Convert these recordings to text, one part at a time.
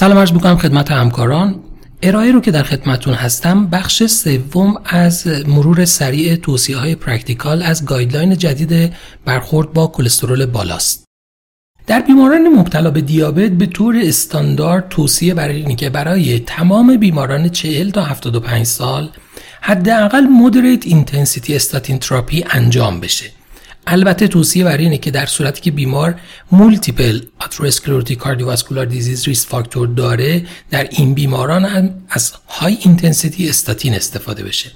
سلام عرض می‌کنم خدمت همکاران. ارائه رو که در خدمتون هستم بخش سوم از مرور سریع توصیه های practical از guideline جدید برخورد با کلسترول بالاست. در بیماران مبتلا به دیابت به طور استاندارد توصیه برای اینه که برای تمام بیماران 40 تا 75 سال حداقل moderate intensity statin therapy انجام بشه. البته توصیه برای اینه که در صورتی که بیمار multiple atherosclerotic cardiovascular disease risk factor داره در این بیماران هم از high intensity statin استفاده بشه.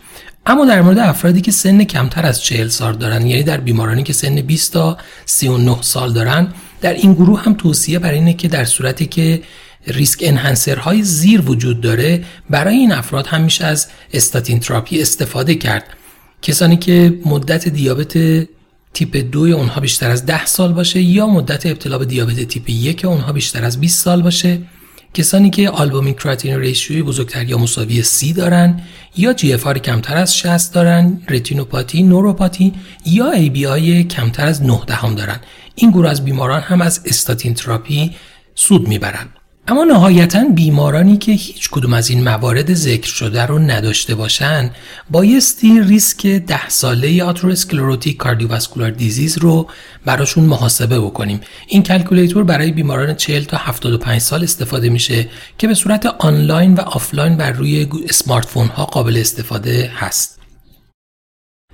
اما در مورد افرادی که سن کمتر از 40 سال دارن یعنی در بیمارانی که سن 20 تا 39 سال دارن در این گروه هم توصیه برای اینه که در صورتی که risk enhancer های زیر وجود داره برای این افراد هم میشه از statin therapy استفاده کرد. کسانی که مدت دیابت تیپ دو اونها بیشتر از 10 سال باشه یا مدت ابتلا به دیابت تیپ یک اونها بیشتر از 20 سال باشه. کسانی که albumin creatinine ratio ی بزرگتر یا مساوی سی دارن یا GFR کمتر از 60 دارن رتینوپاتی نوروپاتی یا ABI کمتر از 9 دهم دارن. این گروه از بیماران هم از statin therapy سود می‌برند اما نهایتا بیمارانی که هیچ کدوم از این موارد ذکر شده رو نداشته باشن بایستی ریسک ده ساله atherosclerotic cardiovascular disease رو براشون محاسبه بکنیم. این calculator برای بیماران 40 تا 75 سال استفاده میشه که به صورت آنلاین و آفلاین بر روی smartphone ها قابل استفاده هست.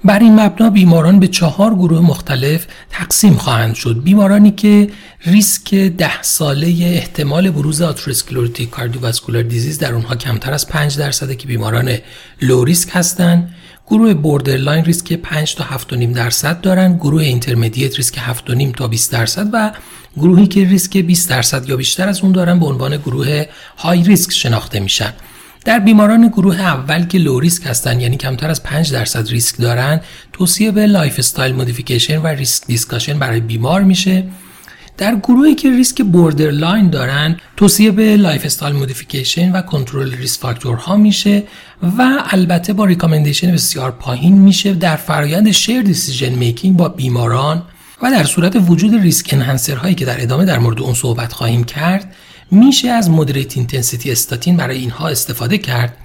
بر این مبنا بیماران به چهار گروه مختلف تقسیم خواهند شد. بیمارانی که ریسک ده ساله احتمال بروز atherosclerotic cardiovascular disease در اونها کمتر از 5 درصده که بیماران low risk هستند. گروه borderline risk 5 تا 7.5 درصد دارند. گروه intermediate risk 7.5 تا 20 درصد و گروهی که ریسک 20 درصد یا بیشتر از اون دارن به عنوان گروه high risk شناخته میشن. در بیماران گروه اول که low risk هستن یعنی کمتر از 5 درصد ریسک دارن توصیه به lifestyle modification و risk discussion برای بیمار میشه. در گروهی که ریسک borderline دارن توصیه به lifestyle modification و کنترل risk factor ها میشه و البته با recommendation بسیار پایین میشه در فرایند shared decision making با بیماران. و در صورت وجود risk enhancer هایی که در ادامه در مورد اون صحبت خواهیم کرد میشه از moderate intensity statin برای اینها استفاده کرد.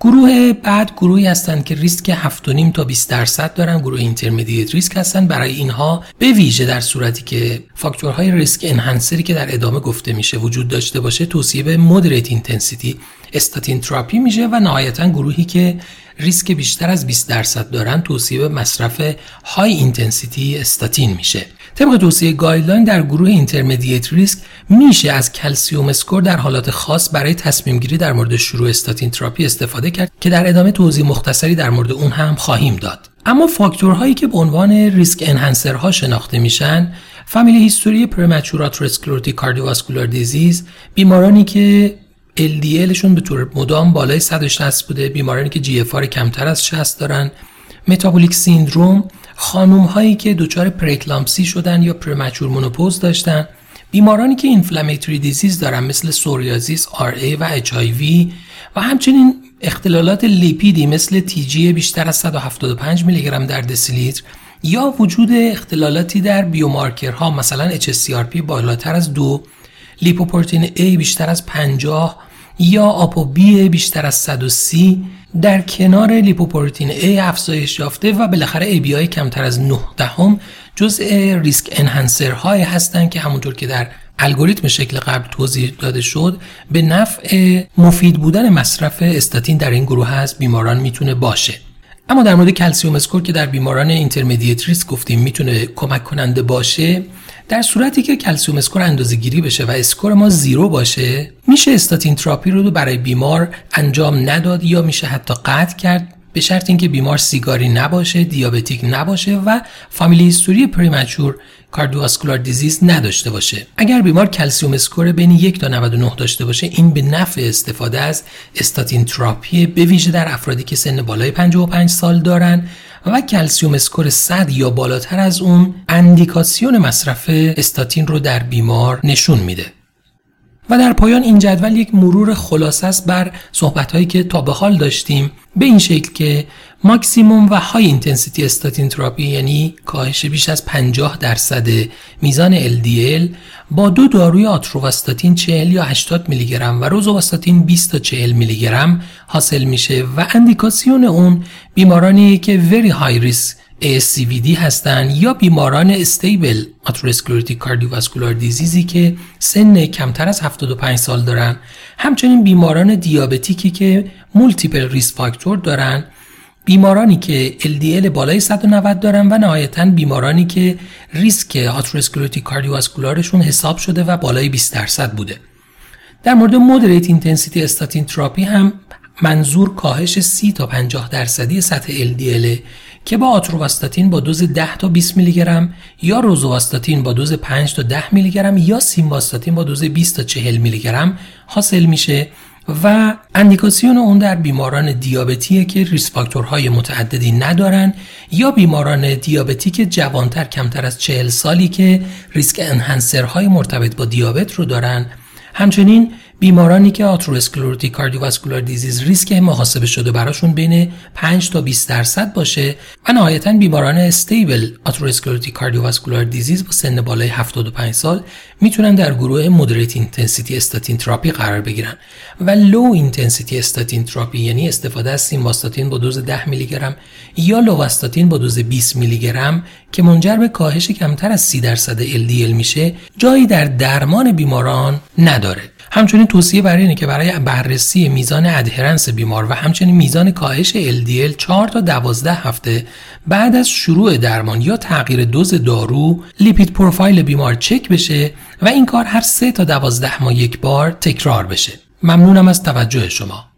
گروه بعد گروهی هستند که ریسک 7.5 تا 20 درصد دارن. گروه intermediate risk هستند برای اینها به ویژه در صورتی که فاکتورهای risk enhancer ی که در ادامه گفته میشه وجود داشته باشه توصیه به moderate intensity statin therapy میشه و نهایتا گروهی که ریسک بیشتر از 20 درصد دارن توصیه به مصرف high intensity statin میشه. طبق توصیه guideline در گروه intermediate risk میشه از calcium score در حالات خاص برای تصمیم گیری در مورد شروع statin therapy استفاده کرد که در ادامه توضیح مختصری در مورد اون هم خواهیم داد. اما فاکتورهایی که به عنوان risk enhancer ها شناخته میشن family history premature atherosclerotic cardiovascular disease بیمارانی که LDL شون به طور مدام بالای 160 بوده بیمارانی که GFR کمتر از 60 دارن metabolic syndrome خانوم هایی که دچار پره‌اکلامپسی شدن یا premature menopause داشتن. بیمارانی که inflammatory disease دارن مثل psoriasis، RA و HIV و همچنین اختلالات لیپیدی مثل TG بیشتر از 175 میلی گرم در دسیلیتر یا وجود اختلالاتی در biomarker ها مثلا hsCRP بالاتر از دو lipoprotein A بیشتر از 50 یا ApoB بیشتر از 130 در کنار lipoprotein A افزایش یافته و بالاخره ABI کمتر از 9 دهم جزء risk enhancer های هستند که همونطور که در الگوریتم شکل قبل توضیح داده شد به نفع مفید بودن مصرف استاتین در این گروه از بیماران می‌تونه باشه. اما در مورد calcium score که در بیماران intermediate risk گفتیم می‌تونه کمک کننده باشه در صورتی که calcium score اندازه گیری بشه و score ما zero باشه میشه statin therapy رو برای بیمار انجام نداد یا میشه حتی قطع کرد؟ به شرط اینکه بیمار سیگاری نباشه diabetic نباشه و family history premature cardiovascular disease نداشته باشه. اگر بیمار calcium score بین 1 تا 99 داشته باشه این به نفع استفاده از statin therapy به ویژه در افرادی که سن بالای 55 سال دارن و calcium score 100 یا بالاتر از اون اندیکاسیون مصرف استاتین رو در بیمار نشون میده. و در پایان این جدول یک مرور خلاصه است بر صحبت هایی که تا به حال داشتیم. به این شکل که ماکسیموم و high intensity statin therapy یعنی کاهش بیش از 50 درصد میزان LDL با دو داروی آتروواستاتین 40 یا 80 میلی گرم و روزوواستاتین 20 تا 40 میلی گرم حاصل میشه و اندیکاسیون اون بیمارانی که very high risk ASCVD هستن یا بیماران stable atherosclerotic cardiovascular disease ی که سن کمتر از 75 سال دارن. همچنین بیماران دیابتیکی که multiple risk factor دارن. بیمارانی که LDL بالای 190 دارن و نهایتا بیمارانی که ریسک atherosclerotic cardiovascular شون حساب شده و بالای 20 درصد بوده. در مورد moderate intensity statin therapy هم منظور کاهش 30 تا 50 درصدی سطح LDL که با آتروواستاتین با دوز 10 تا 20 میلی گرم یا روزوواستاتین با دوز 5 تا 10 میلی گرم یا سیمواستاتین با دوز 20 تا 40 میلی گرم حاصل میشه و اندیکاسیون اون در بیماران دیابتیه که ریس فاکتورهای متعددی ندارن یا بیماران دیابتیک جوانتر کمتر از 40 سالی که ریسک انهانسرهای مرتبط با دیابت رو دارن. همچنین بیمارانی که atherosclerotic cardiovascular disease risk محاسبه شده براشون بین 5 تا 20 درصد باشه و نهایتا بیماران stable atherosclerotic cardiovascular disease با سن بالای 75 سال می‌تونن در گروه moderate intensity statin therapy قرار بگیرن. و low intensity statin therapy یعنی استفاده از سیمواستاتین با دوز 10 میلی گرم یا لوواستاتین با دوز 20 میلی گرم که منجر به کاهش کمتر از 30 درصد LDL میشه جایی در درمان بیماران نداره. همچنین توصیه برای اینه که برای بررسی میزان adherence بیمار و همچنین میزان کاهش LDL 4 تا 12 هفته بعد از شروع درمان یا تغییر دوز دارو لیپید پروفایل بیمار چک بشه و این کار هر 3 تا 12 ماه یک بار تکرار بشه. ممنونم از توجه شما.